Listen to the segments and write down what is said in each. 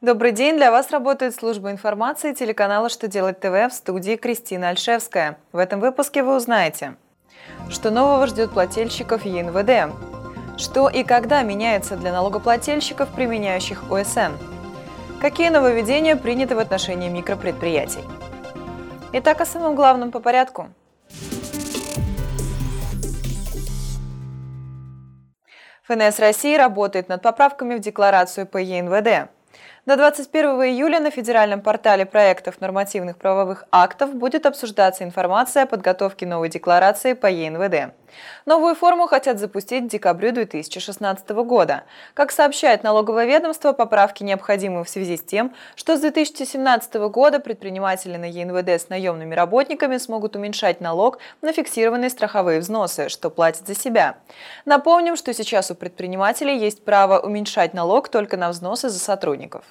Добрый день! Для вас работает служба информации телеканала «Что делать ТВ» в студии Кристина Альшевская. В этом выпуске вы узнаете, что нового ждет плательщиков ЕНВД, что и когда меняется для налогоплательщиков, применяющих ОСН, какие нововведения приняты в отношении микропредприятий. Итак, о самом главном по порядку – ФНС России работает над поправками в декларацию по ЕНВД. До 21 июля на федеральном портале проектов нормативных правовых актов будет обсуждаться информация о подготовке новой декларации по ЕНВД. Новую форму хотят запустить в декабрю 2016 года. Как сообщает налоговое ведомство, поправки необходимы в связи с тем, что с 2017 года предприниматели на ЕНВД с наемными работниками смогут уменьшать налог на фиксированные страховые взносы, что платят за себя. Напомним, что сейчас у предпринимателей есть право уменьшать налог только на взносы за сотрудников.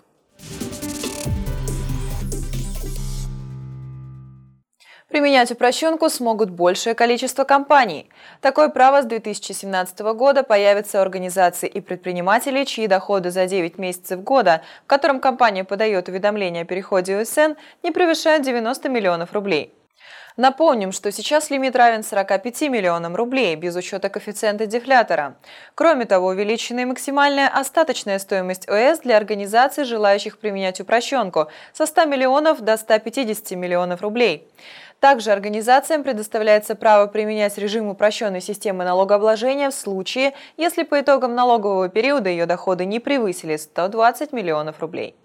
Применять упрощенку смогут большее количество компаний. Такое право с 2017 года появится у организаций и предпринимателей, чьи доходы за 9 месяцев года, в котором компания подает уведомление о переходе УСН, не превышают 90 миллионов рублей. Напомним, что сейчас лимит равен 45 миллионам рублей, без учета коэффициента дефлятора. Кроме того, увеличена и максимальная остаточная стоимость ОС для организаций, желающих применять упрощенку, со 100 миллионов до 150 миллионов рублей. Также организациям предоставляется право применять режим упрощенной системы налогообложения в случае, если по итогам налогового периода ее доходы не превысили 120 миллионов рублей.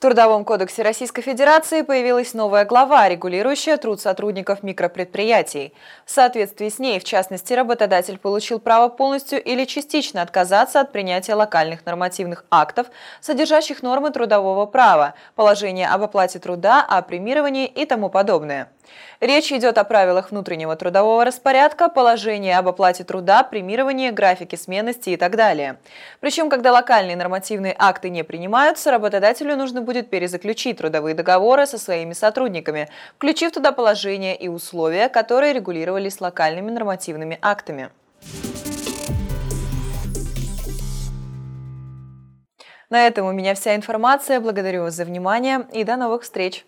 В Трудовом кодексе Российской Федерации появилась новая глава, регулирующая труд сотрудников микропредприятий. В соответствии с ней, в частности, работодатель получил право полностью или частично отказаться от принятия локальных нормативных актов, содержащих нормы трудового права, положения об оплате труда, о премировании и тому подобное. Речь идет о правилах внутреннего трудового распорядка, положении об оплате труда, премировании, графике сменности и так далее. Причем, когда локальные нормативные акты не принимаются, работодателю нужно будет перезаключить трудовые договоры со своими сотрудниками, включив туда положения и условия, которые регулировались локальными нормативными актами. На этом у меня вся информация. Благодарю вас за внимание и до новых встреч!